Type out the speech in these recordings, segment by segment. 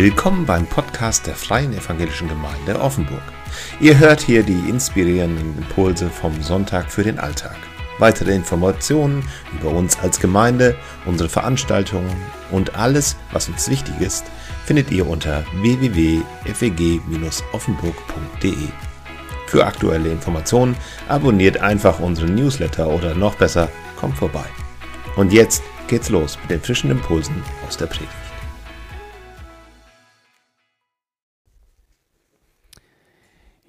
Willkommen beim Podcast der Freien Evangelischen Gemeinde Offenburg. Ihr hört hier die inspirierenden Impulse vom Sonntag für den Alltag. Weitere Informationen über uns als Gemeinde, unsere Veranstaltungen und alles, was uns wichtig ist, findet ihr unter www.feg-offenburg.de. Für aktuelle Informationen abonniert einfach unseren Newsletter oder noch besser, kommt vorbei. Und jetzt geht's los mit den frischen Impulsen aus der Predigt.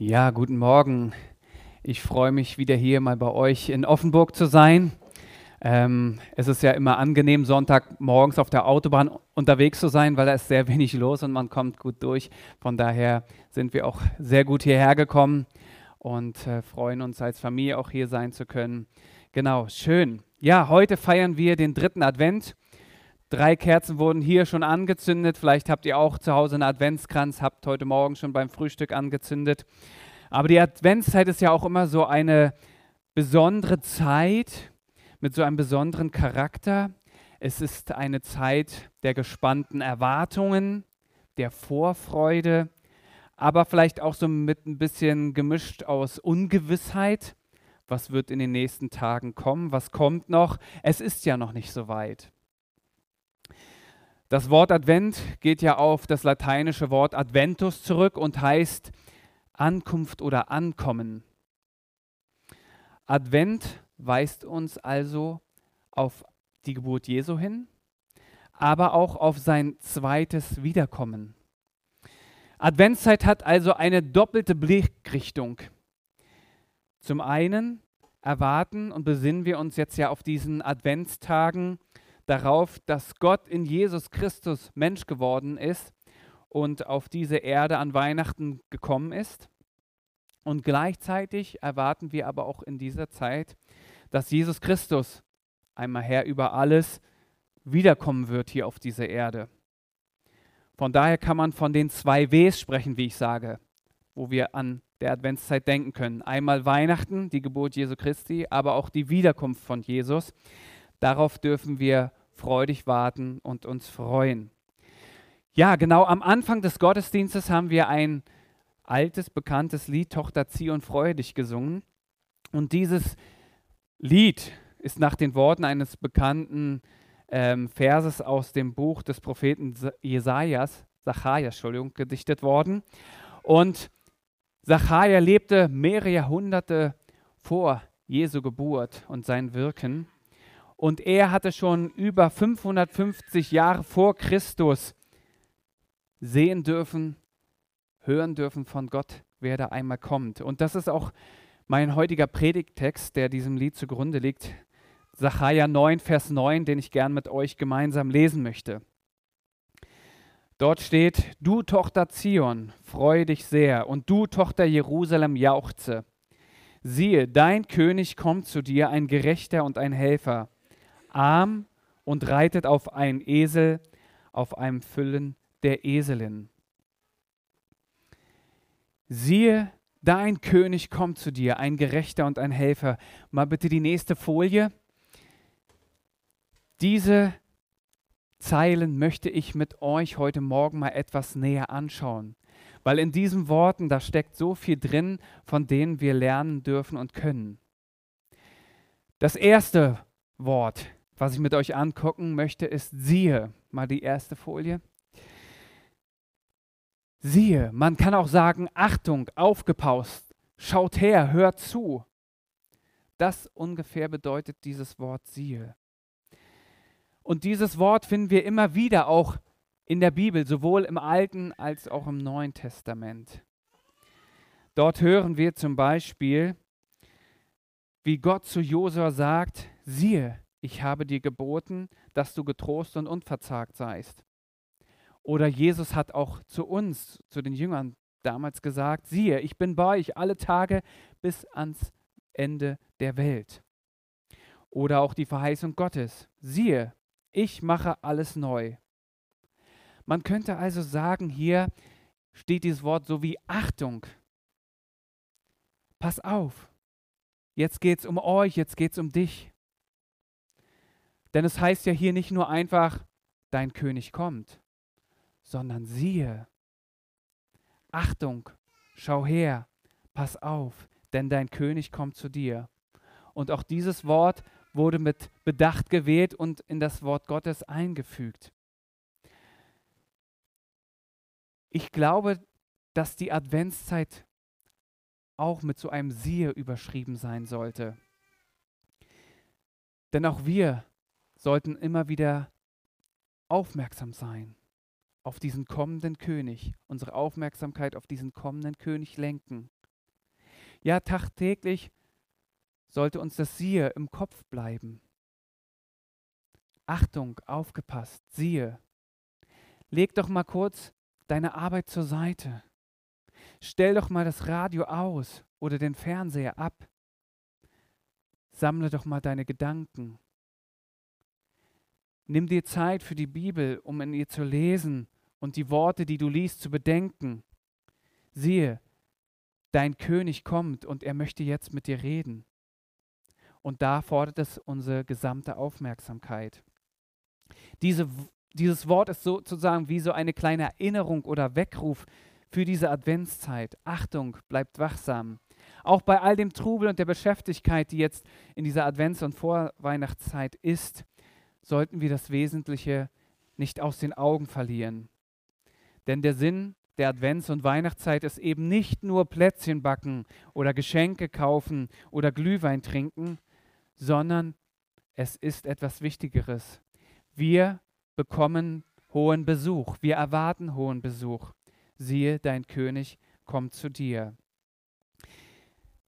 Ja, guten Morgen. Ich freue mich wieder hier mal bei euch in Offenburg zu sein. Ähm, es ist ja immer angenehm, Sonntagmorgens auf der Autobahn unterwegs zu sein, weil da ist sehr wenig los und man kommt gut durch. Von daher sind wir auch sehr gut hierher gekommen und äh, freuen uns als Familie auch hier sein zu können. Genau, schön. Ja, heute feiern wir den dritten Advent. Drei Kerzen wurden hier schon angezündet. Vielleicht habt ihr auch zu Hause einen Adventskranz, habt heute Morgen schon beim Frühstück angezündet. Aber die Adventszeit ist ja auch immer so eine besondere Zeit mit so einem besonderen Charakter. Es ist eine Zeit der gespannten Erwartungen, der Vorfreude, aber vielleicht auch so mit ein bisschen gemischt aus Ungewissheit. Was wird in den nächsten Tagen kommen? Was kommt noch? Es ist ja noch nicht so weit. Das Wort Advent geht ja auf das lateinische Wort Adventus zurück und heißt Ankunft oder Ankommen. Advent weist uns also auf die Geburt Jesu hin, aber auch auf sein zweites Wiederkommen. Adventszeit hat also eine doppelte Blickrichtung. Zum einen erwarten und besinnen wir uns jetzt ja auf diesen Adventstagen darauf, dass Gott in Jesus Christus Mensch geworden ist und auf diese Erde an Weihnachten gekommen ist. Und gleichzeitig erwarten wir aber auch in dieser Zeit, dass Jesus Christus, einmal Herr über alles, wiederkommen wird hier auf dieser Erde. Von daher kann man von den zwei Ws sprechen, wie ich sage, wo wir an der Adventszeit denken können. Einmal Weihnachten, die Geburt Jesu Christi, aber auch die Wiederkunft von Jesus. Darauf dürfen wir freudig warten und uns freuen. Ja, genau am Anfang des Gottesdienstes haben wir ein altes, bekanntes Lied, Tochter Zion, freue dich gesungen. Und dieses Lied ist nach den Worten eines bekannten ähm, Verses aus dem Buch des Propheten Jesajas, Zacharias, Entschuldigung, gedichtet worden. Und Zachariah lebte mehrere Jahrhunderte vor Jesu Geburt und sein Wirken. Und er hatte schon über 550 Jahre vor Christus sehen dürfen, hören dürfen von Gott, wer da einmal kommt. Und das ist auch mein heutiger Predigttext, der diesem Lied zugrunde liegt. Sacharja 9, Vers 9, den ich gern mit euch gemeinsam lesen möchte. Dort steht, du Tochter Zion, freue dich sehr, und du Tochter Jerusalem, jauchze. Siehe, dein König kommt zu dir, ein Gerechter und ein Helfer arm und reitet auf einen Esel, auf einem Füllen der Eselin. Siehe, dein König kommt zu dir, ein Gerechter und ein Helfer. Mal bitte die nächste Folie. Diese Zeilen möchte ich mit euch heute Morgen mal etwas näher anschauen, weil in diesen Worten, da steckt so viel drin, von denen wir lernen dürfen und können. Das erste Wort, was ich mit euch angucken möchte, ist siehe. Mal die erste Folie. Siehe, man kann auch sagen, Achtung, aufgepaust, schaut her, hört zu. Das ungefähr bedeutet dieses Wort siehe. Und dieses Wort finden wir immer wieder auch in der Bibel, sowohl im Alten als auch im Neuen Testament. Dort hören wir zum Beispiel, wie Gott zu Josua sagt, siehe, ich habe dir geboten, dass du getrost und unverzagt seist. Oder Jesus hat auch zu uns, zu den Jüngern damals gesagt, siehe, ich bin bei euch alle Tage bis ans Ende der Welt. Oder auch die Verheißung Gottes, siehe, ich mache alles neu. Man könnte also sagen, hier steht dieses Wort so wie Achtung. Pass auf, jetzt geht es um euch, jetzt geht es um dich. Denn es heißt ja hier nicht nur einfach, dein König kommt, sondern siehe. Achtung, schau her, pass auf, denn dein König kommt zu dir. Und auch dieses Wort wurde mit Bedacht gewählt und in das Wort Gottes eingefügt. Ich glaube, dass die Adventszeit auch mit so einem Siehe überschrieben sein sollte. Denn auch wir sollten immer wieder aufmerksam sein auf diesen kommenden König, unsere Aufmerksamkeit auf diesen kommenden König lenken. Ja, tagtäglich sollte uns das Siehe im Kopf bleiben. Achtung, aufgepasst, siehe. Leg doch mal kurz deine Arbeit zur Seite. Stell doch mal das Radio aus oder den Fernseher ab. Sammle doch mal deine Gedanken. Nimm dir Zeit für die Bibel, um in ihr zu lesen und die Worte, die du liest, zu bedenken. Siehe, dein König kommt und er möchte jetzt mit dir reden. Und da fordert es unsere gesamte Aufmerksamkeit. Diese, dieses Wort ist sozusagen wie so eine kleine Erinnerung oder Weckruf für diese Adventszeit. Achtung, bleibt wachsam. Auch bei all dem Trubel und der Beschäftigkeit, die jetzt in dieser Advents- und Vorweihnachtszeit ist, sollten wir das Wesentliche nicht aus den Augen verlieren. Denn der Sinn der Advents- und Weihnachtszeit ist eben nicht nur Plätzchen backen oder Geschenke kaufen oder Glühwein trinken, sondern es ist etwas Wichtigeres. Wir bekommen hohen Besuch, wir erwarten hohen Besuch. Siehe, dein König kommt zu dir.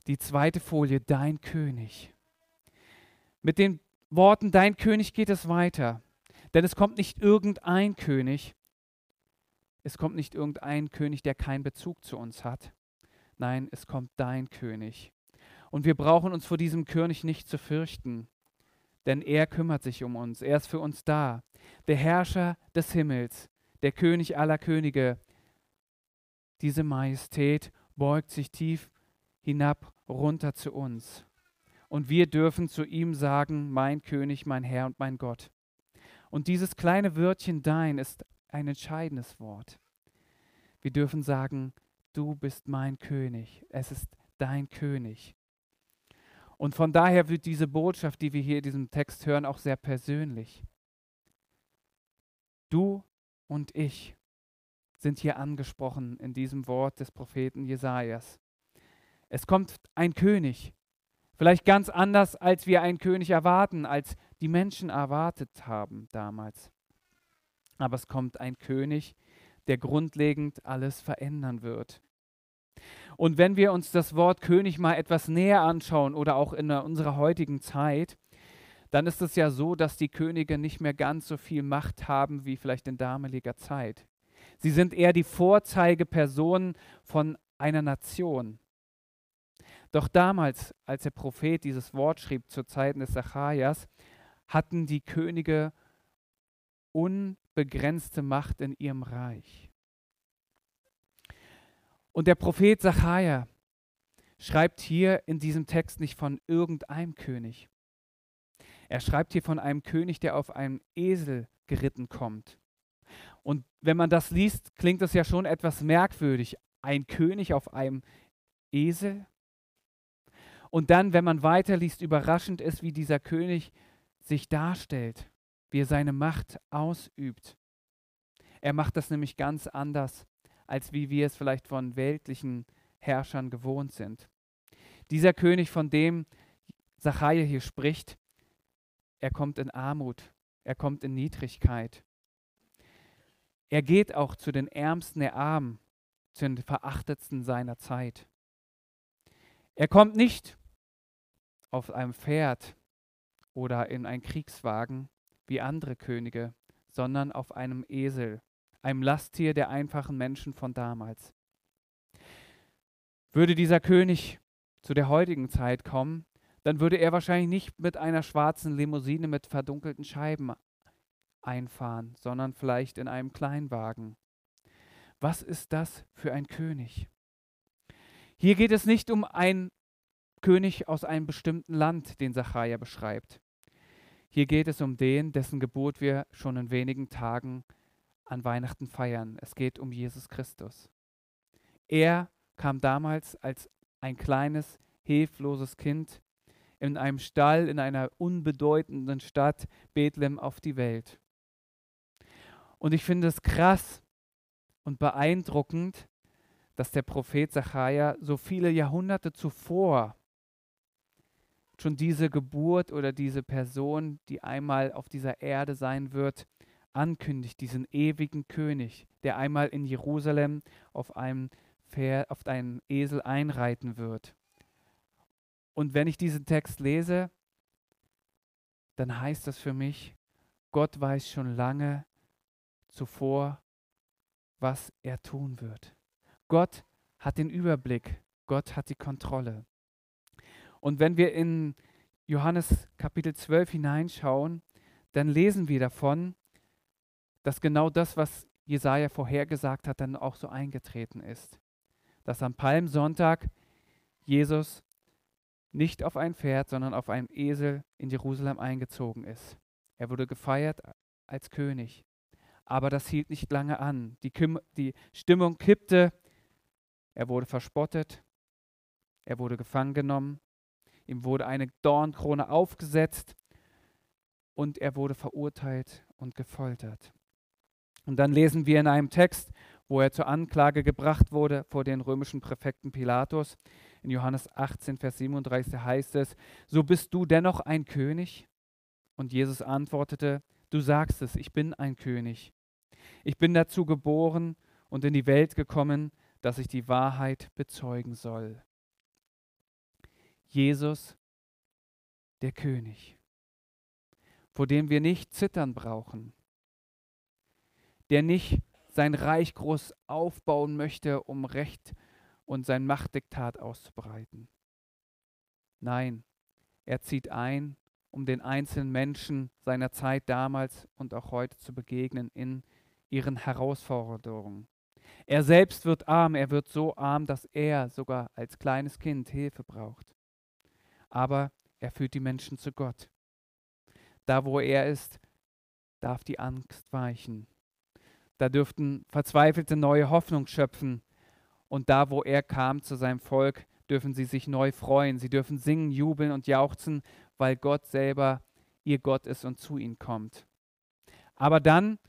Die zweite Folie, dein König. Mit den Worten, dein König geht es weiter. Denn es kommt nicht irgendein König, es kommt nicht irgendein König, der keinen Bezug zu uns hat. Nein, es kommt dein König. Und wir brauchen uns vor diesem König nicht zu fürchten, denn er kümmert sich um uns. Er ist für uns da. Der Herrscher des Himmels, der König aller Könige. Diese Majestät beugt sich tief hinab runter zu uns. Und wir dürfen zu ihm sagen, mein König, mein Herr und mein Gott. Und dieses kleine Wörtchen dein ist ein entscheidendes Wort. Wir dürfen sagen, du bist mein König, es ist dein König. Und von daher wird diese Botschaft, die wir hier in diesem Text hören, auch sehr persönlich. Du und ich sind hier angesprochen in diesem Wort des Propheten Jesajas. Es kommt ein König, vielleicht ganz anders, als wir einen König erwarten, als die Menschen erwartet haben damals aber es kommt ein König, der grundlegend alles verändern wird. Und wenn wir uns das Wort König mal etwas näher anschauen oder auch in unserer heutigen Zeit, dann ist es ja so, dass die Könige nicht mehr ganz so viel Macht haben wie vielleicht in damaliger Zeit. Sie sind eher die Vorzeigepersonen von einer Nation. Doch damals, als der Prophet dieses Wort schrieb, zu Zeiten des Zacharias, hatten die Könige unbegrenzte Macht in ihrem Reich. Und der Prophet Zachariah schreibt hier in diesem Text nicht von irgendeinem König. Er schreibt hier von einem König, der auf einem Esel geritten kommt. Und wenn man das liest, klingt das ja schon etwas merkwürdig. Ein König auf einem Esel? Und dann, wenn man weiterliest, überraschend ist, wie dieser König sich darstellt wie er seine Macht ausübt. Er macht das nämlich ganz anders, als wie wir es vielleicht von weltlichen Herrschern gewohnt sind. Dieser König, von dem Zachariah hier spricht, er kommt in Armut, er kommt in Niedrigkeit. Er geht auch zu den Ärmsten der Armen, zu den Verachtetsten seiner Zeit. Er kommt nicht auf einem Pferd oder in einen Kriegswagen, wie andere Könige, sondern auf einem Esel, einem Lasttier der einfachen Menschen von damals. Würde dieser König zu der heutigen Zeit kommen, dann würde er wahrscheinlich nicht mit einer schwarzen Limousine mit verdunkelten Scheiben einfahren, sondern vielleicht in einem Kleinwagen. Was ist das für ein König? Hier geht es nicht um einen König aus einem bestimmten Land, den Sacharja beschreibt. Hier geht es um den, dessen Geburt wir schon in wenigen Tagen an Weihnachten feiern. Es geht um Jesus Christus. Er kam damals als ein kleines, hilfloses Kind in einem Stall in einer unbedeutenden Stadt Bethlehem auf die Welt. Und ich finde es krass und beeindruckend, dass der Prophet Zachariah so viele Jahrhunderte zuvor schon diese Geburt oder diese Person, die einmal auf dieser Erde sein wird, ankündigt, diesen ewigen König, der einmal in Jerusalem auf einem Pferd, auf einen Esel einreiten wird. Und wenn ich diesen Text lese, dann heißt das für mich, Gott weiß schon lange zuvor, was er tun wird. Gott hat den Überblick, Gott hat die Kontrolle. Und wenn wir in Johannes Kapitel 12 hineinschauen, dann lesen wir davon, dass genau das, was Jesaja vorhergesagt hat, dann auch so eingetreten ist. Dass am Palmsonntag Jesus nicht auf ein Pferd, sondern auf einem Esel in Jerusalem eingezogen ist. Er wurde gefeiert als König. Aber das hielt nicht lange an. Die, die Stimmung kippte. Er wurde verspottet. Er wurde gefangen genommen. Ihm wurde eine Dornkrone aufgesetzt und er wurde verurteilt und gefoltert. Und dann lesen wir in einem Text, wo er zur Anklage gebracht wurde vor den römischen Präfekten Pilatus. In Johannes 18, Vers 37 heißt es, so bist du dennoch ein König? Und Jesus antwortete, du sagst es, ich bin ein König. Ich bin dazu geboren und in die Welt gekommen, dass ich die Wahrheit bezeugen soll. Jesus, der König, vor dem wir nicht zittern brauchen, der nicht sein Reich groß aufbauen möchte, um Recht und sein Machtdiktat auszubreiten. Nein, er zieht ein, um den einzelnen Menschen seiner Zeit damals und auch heute zu begegnen in ihren Herausforderungen. Er selbst wird arm, er wird so arm, dass er sogar als kleines Kind Hilfe braucht aber er führt die Menschen zu Gott. Da, wo er ist, darf die Angst weichen. Da dürften Verzweifelte neue Hoffnung schöpfen. Und da, wo er kam zu seinem Volk, dürfen sie sich neu freuen. Sie dürfen singen, jubeln und jauchzen, weil Gott selber ihr Gott ist und zu ihnen kommt. Aber dann,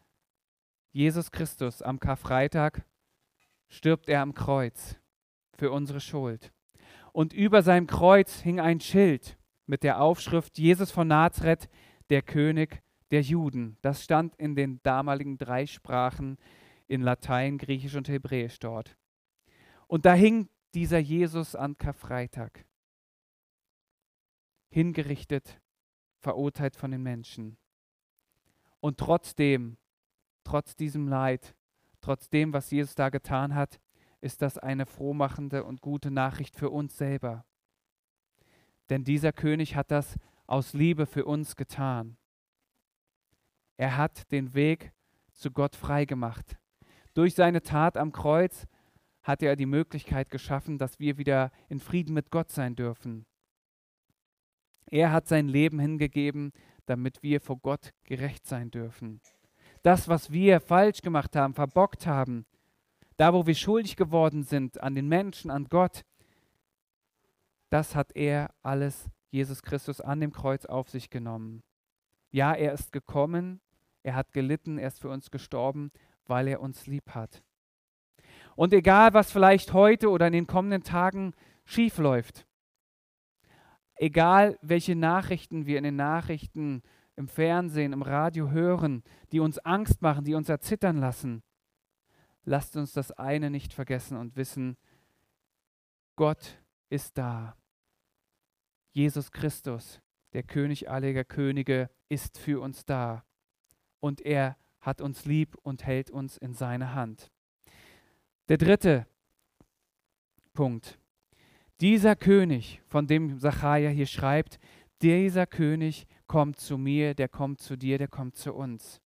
Jesus Christus am Karfreitag, stirbt er am Kreuz für unsere Schuld und über seinem Kreuz hing ein Schild mit der Aufschrift Jesus von Nazareth, der König der Juden. Das stand in den damaligen drei Sprachen in Latein, Griechisch und Hebräisch dort. Und da hing dieser Jesus an Karfreitag, hingerichtet, verurteilt von den Menschen. Und trotzdem, trotz diesem Leid, trotz dem, was Jesus da getan hat, ist das eine frohmachende und gute Nachricht für uns selber. Denn dieser König hat das aus Liebe für uns getan. Er hat den Weg zu Gott freigemacht. Durch seine Tat am Kreuz hat er die Möglichkeit geschaffen, dass wir wieder in Frieden mit Gott sein dürfen. Er hat sein Leben hingegeben, damit wir vor Gott gerecht sein dürfen. Das, was wir falsch gemacht haben, verbockt haben, da, wo wir schuldig geworden sind an den Menschen, an Gott, das hat er alles, Jesus Christus, an dem Kreuz auf sich genommen. Ja, er ist gekommen, er hat gelitten, er ist für uns gestorben, weil er uns lieb hat. Und egal, was vielleicht heute oder in den kommenden Tagen schief läuft, egal, welche Nachrichten wir in den Nachrichten, im Fernsehen, im Radio hören, die uns Angst machen, die uns erzittern lassen, lasst uns das eine nicht vergessen und wissen, Gott ist da. Jesus Christus, der König aller Könige, ist für uns da. Und er hat uns lieb und hält uns in seine Hand. Der dritte Punkt. Dieser König, von dem Zachariah hier schreibt, dieser König kommt zu mir, der kommt zu dir, der kommt zu uns.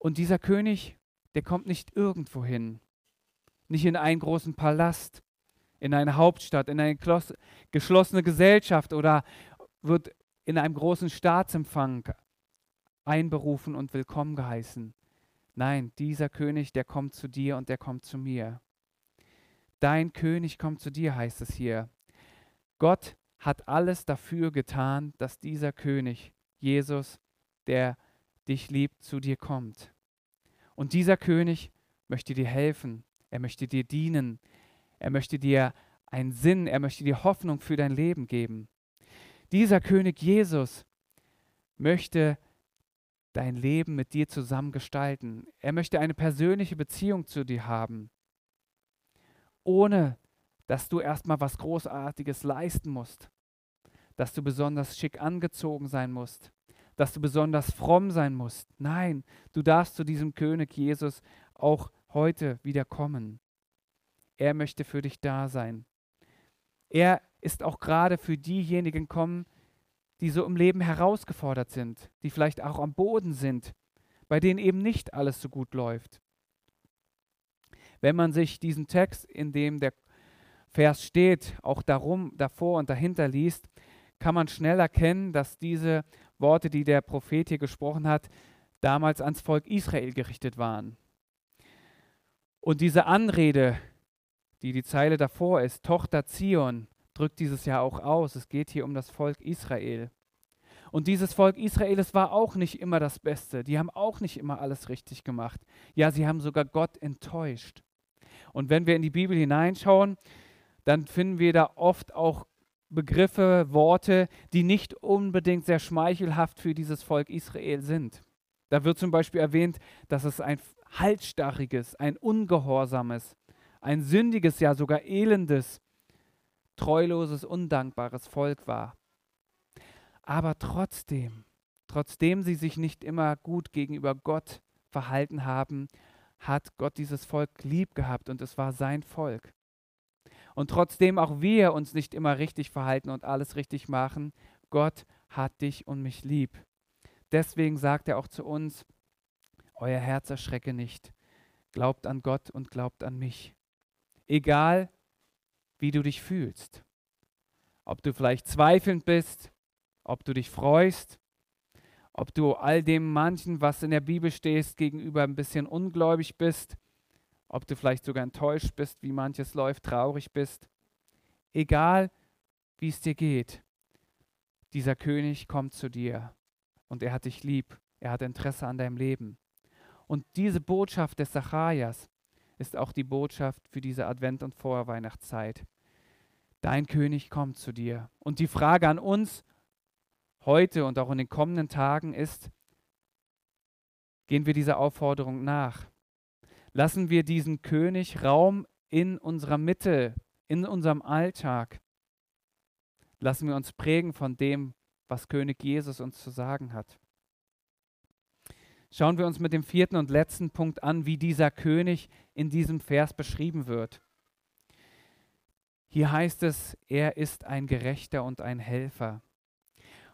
Und dieser König, der kommt nicht irgendwo hin, nicht in einen großen Palast, in eine Hauptstadt, in eine geschlossene Gesellschaft oder wird in einem großen Staatsempfang einberufen und willkommen geheißen. Nein, dieser König, der kommt zu dir und der kommt zu mir. Dein König kommt zu dir, heißt es hier. Gott hat alles dafür getan, dass dieser König, Jesus, der dich liebt, zu dir kommt. Und dieser König möchte dir helfen, er möchte dir dienen, er möchte dir einen Sinn, er möchte dir Hoffnung für dein Leben geben. Dieser König Jesus möchte dein Leben mit dir zusammen gestalten. Er möchte eine persönliche Beziehung zu dir haben, ohne dass du erstmal was Großartiges leisten musst, dass du besonders schick angezogen sein musst, dass du besonders fromm sein musst. Nein, du darfst zu diesem König Jesus auch heute wieder kommen. Er möchte für dich da sein. Er ist auch gerade für diejenigen kommen, die so im Leben herausgefordert sind, die vielleicht auch am Boden sind, bei denen eben nicht alles so gut läuft. Wenn man sich diesen Text, in dem der Vers steht, auch darum, davor und dahinter liest, kann man schnell erkennen, dass diese Worte, die der Prophet hier gesprochen hat, damals ans Volk Israel gerichtet waren. Und diese Anrede, die die Zeile davor ist, Tochter Zion, drückt dieses ja auch aus. Es geht hier um das Volk Israel. Und dieses Volk Israel, es war auch nicht immer das Beste. Die haben auch nicht immer alles richtig gemacht. Ja, sie haben sogar Gott enttäuscht. Und wenn wir in die Bibel hineinschauen, dann finden wir da oft auch Begriffe, Worte, die nicht unbedingt sehr schmeichelhaft für dieses Volk Israel sind. Da wird zum Beispiel erwähnt, dass es ein halsstarriges, ein ungehorsames, ein sündiges, ja sogar elendes treuloses, undankbares Volk war. Aber trotzdem, trotzdem sie sich nicht immer gut gegenüber Gott verhalten haben, hat Gott dieses Volk lieb gehabt und es war sein Volk. Und trotzdem auch wir uns nicht immer richtig verhalten und alles richtig machen, Gott hat dich und mich lieb. Deswegen sagt er auch zu uns, euer Herz erschrecke nicht, glaubt an Gott und glaubt an mich. Egal, wie du dich fühlst. Ob du vielleicht zweifelnd bist, ob du dich freust, ob du all dem manchen, was in der Bibel steht, gegenüber ein bisschen ungläubig bist, ob du vielleicht sogar enttäuscht bist, wie manches läuft, traurig bist. Egal, wie es dir geht, dieser König kommt zu dir und er hat dich lieb, er hat Interesse an deinem Leben. Und diese Botschaft des Zacharias, ist auch die Botschaft für diese Advent- und Vorweihnachtszeit. Dein König kommt zu dir. Und die Frage an uns heute und auch in den kommenden Tagen ist, gehen wir dieser Aufforderung nach? Lassen wir diesen König Raum in unserer Mitte, in unserem Alltag? Lassen wir uns prägen von dem, was König Jesus uns zu sagen hat? schauen wir uns mit dem vierten und letzten Punkt an, wie dieser König in diesem Vers beschrieben wird. Hier heißt es, er ist ein Gerechter und ein Helfer.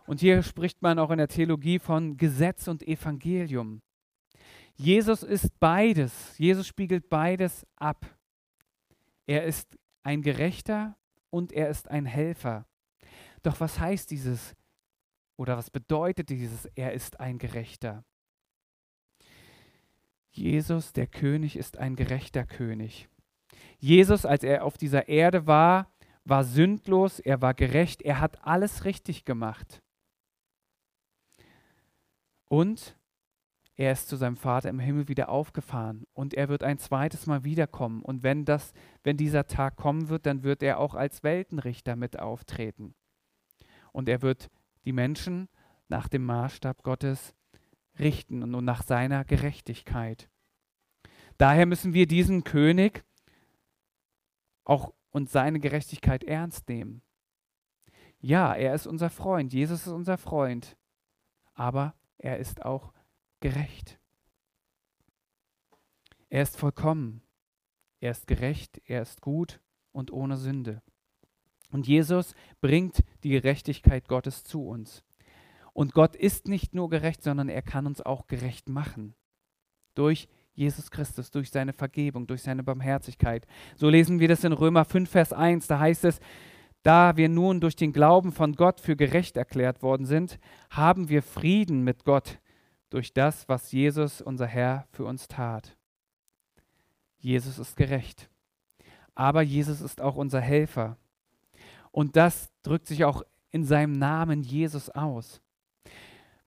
Und hier spricht man auch in der Theologie von Gesetz und Evangelium. Jesus ist beides. Jesus spiegelt beides ab. Er ist ein Gerechter und er ist ein Helfer. Doch was heißt dieses oder was bedeutet dieses, er ist ein Gerechter? Jesus, der König, ist ein gerechter König. Jesus, als er auf dieser Erde war, war sündlos, er war gerecht, er hat alles richtig gemacht. Und er ist zu seinem Vater im Himmel wieder aufgefahren und er wird ein zweites Mal wiederkommen. Und wenn, das, wenn dieser Tag kommen wird, dann wird er auch als Weltenrichter mit auftreten. Und er wird die Menschen nach dem Maßstab Gottes richten und nach seiner Gerechtigkeit. Daher müssen wir diesen König auch und seine Gerechtigkeit ernst nehmen. Ja, er ist unser Freund, Jesus ist unser Freund, aber er ist auch gerecht. Er ist vollkommen, er ist gerecht, er ist gut und ohne Sünde. Und Jesus bringt die Gerechtigkeit Gottes zu uns. Und Gott ist nicht nur gerecht, sondern er kann uns auch gerecht machen. Durch Jesus Christus, durch seine Vergebung, durch seine Barmherzigkeit. So lesen wir das in Römer 5, Vers 1. Da heißt es, da wir nun durch den Glauben von Gott für gerecht erklärt worden sind, haben wir Frieden mit Gott durch das, was Jesus, unser Herr, für uns tat. Jesus ist gerecht. Aber Jesus ist auch unser Helfer. Und das drückt sich auch in seinem Namen Jesus aus.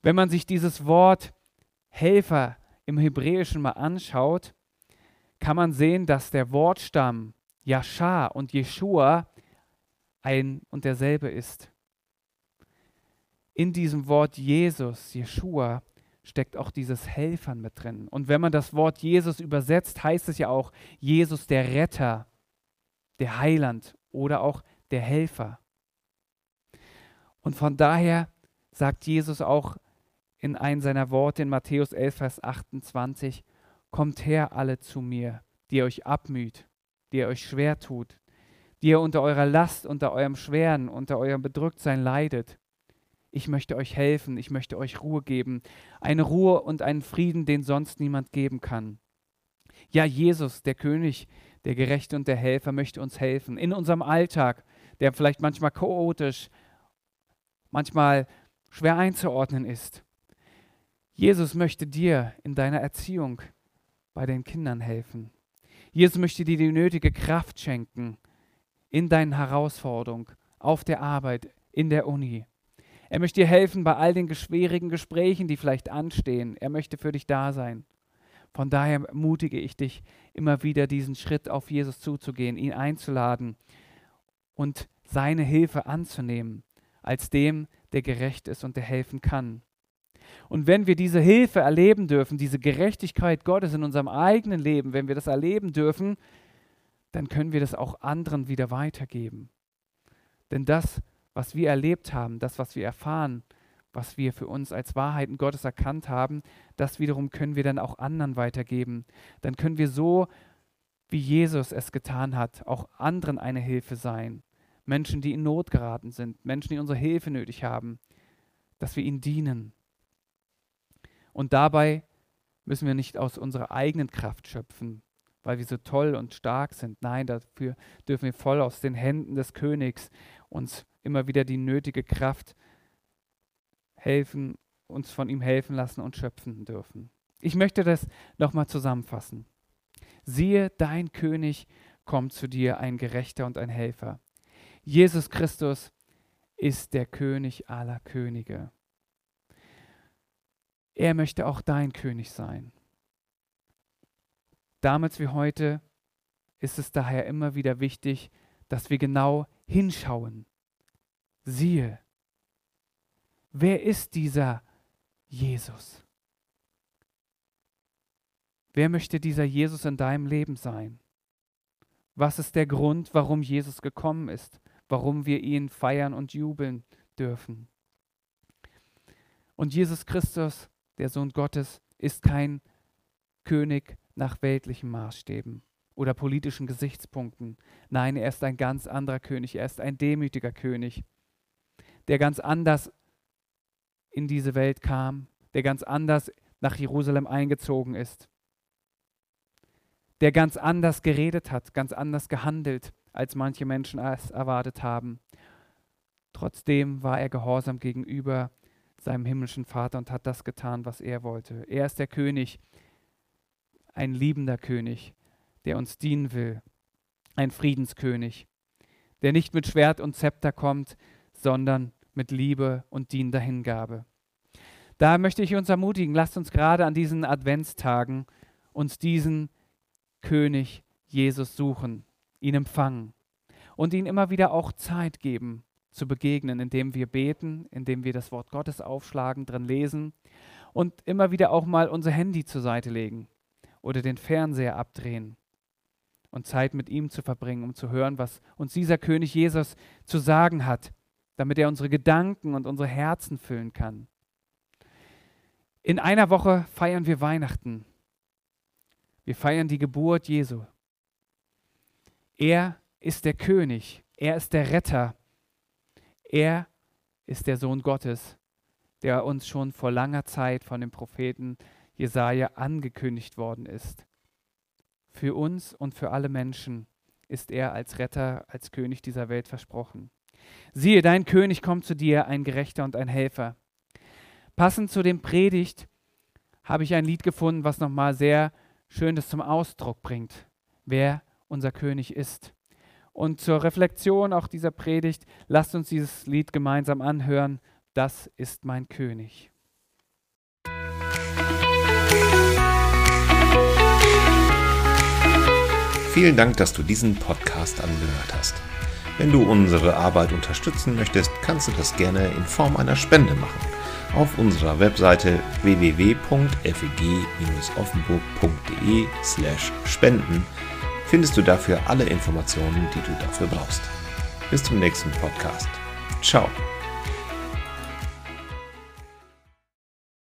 Wenn man sich dieses Wort Helfer im Hebräischen mal anschaut, kann man sehen, dass der Wortstamm Yasha und Jeshua ein und derselbe ist. In diesem Wort Jesus, Jeshua, steckt auch dieses Helfern mit drin. Und wenn man das Wort Jesus übersetzt, heißt es ja auch Jesus der Retter, der Heiland oder auch der Helfer. Und von daher sagt Jesus auch in einem seiner Worte in Matthäus 11, Vers 28, Kommt her alle zu mir, die ihr euch abmüht, die ihr euch schwer tut, die ihr unter eurer Last, unter eurem Schweren, unter eurem Bedrücktsein leidet. Ich möchte euch helfen, ich möchte euch Ruhe geben, eine Ruhe und einen Frieden, den sonst niemand geben kann. Ja, Jesus, der König, der Gerechte und der Helfer, möchte uns helfen in unserem Alltag, der vielleicht manchmal chaotisch, manchmal schwer einzuordnen ist. Jesus möchte dir in deiner Erziehung bei den Kindern helfen. Jesus möchte dir die nötige Kraft schenken in deinen Herausforderungen, auf der Arbeit, in der Uni. Er möchte dir helfen bei all den schwierigen Gesprächen, die vielleicht anstehen. Er möchte für dich da sein. Von daher ermutige ich dich, immer wieder diesen Schritt auf Jesus zuzugehen, ihn einzuladen und seine Hilfe anzunehmen, als dem, der gerecht ist und der helfen kann. Und wenn wir diese Hilfe erleben dürfen, diese Gerechtigkeit Gottes in unserem eigenen Leben, wenn wir das erleben dürfen, dann können wir das auch anderen wieder weitergeben. Denn das, was wir erlebt haben, das, was wir erfahren, was wir für uns als Wahrheiten Gottes erkannt haben, das wiederum können wir dann auch anderen weitergeben. Dann können wir so, wie Jesus es getan hat, auch anderen eine Hilfe sein. Menschen, die in Not geraten sind, Menschen, die unsere Hilfe nötig haben, dass wir ihnen dienen. Und dabei müssen wir nicht aus unserer eigenen Kraft schöpfen, weil wir so toll und stark sind. Nein, dafür dürfen wir voll aus den Händen des Königs uns immer wieder die nötige Kraft helfen, uns von ihm helfen lassen und schöpfen dürfen. Ich möchte das nochmal zusammenfassen. Siehe, dein König kommt zu dir, ein Gerechter und ein Helfer. Jesus Christus ist der König aller Könige. Er möchte auch dein König sein. Damals wie heute ist es daher immer wieder wichtig, dass wir genau hinschauen. Siehe, wer ist dieser Jesus? Wer möchte dieser Jesus in deinem Leben sein? Was ist der Grund, warum Jesus gekommen ist? Warum wir ihn feiern und jubeln dürfen? Und Jesus Christus, der Sohn Gottes, ist kein König nach weltlichen Maßstäben oder politischen Gesichtspunkten. Nein, er ist ein ganz anderer König. Er ist ein demütiger König, der ganz anders in diese Welt kam, der ganz anders nach Jerusalem eingezogen ist, der ganz anders geredet hat, ganz anders gehandelt, als manche Menschen es erwartet haben. Trotzdem war er gehorsam gegenüber seinem himmlischen Vater und hat das getan, was er wollte. Er ist der König, ein liebender König, der uns dienen will, ein Friedenskönig, der nicht mit Schwert und Zepter kommt, sondern mit Liebe und dienender Hingabe. Da möchte ich uns ermutigen, lasst uns gerade an diesen Adventstagen uns diesen König Jesus suchen, ihn empfangen und ihn immer wieder auch Zeit geben zu begegnen, indem wir beten, indem wir das Wort Gottes aufschlagen, drin lesen und immer wieder auch mal unser Handy zur Seite legen oder den Fernseher abdrehen und Zeit mit ihm zu verbringen, um zu hören, was uns dieser König Jesus zu sagen hat, damit er unsere Gedanken und unsere Herzen füllen kann. In einer Woche feiern wir Weihnachten. Wir feiern die Geburt Jesu. Er ist der König, er ist der Retter, er ist der Sohn Gottes, der uns schon vor langer Zeit von dem Propheten Jesaja angekündigt worden ist. Für uns und für alle Menschen ist er als Retter, als König dieser Welt versprochen. Siehe, dein König kommt zu dir, ein Gerechter und ein Helfer. Passend zu dem Predigt habe ich ein Lied gefunden, was nochmal sehr Schönes zum Ausdruck bringt, wer unser König ist. Und zur Reflexion auch dieser Predigt, lasst uns dieses Lied gemeinsam anhören. Das ist mein König. Vielen Dank, dass du diesen Podcast angehört hast. Wenn du unsere Arbeit unterstützen möchtest, kannst du das gerne in Form einer Spende machen. Auf unserer Webseite www.feg-offenburg.de/spenden findest du dafür alle Informationen, die du dafür brauchst. Bis zum nächsten Podcast. Ciao.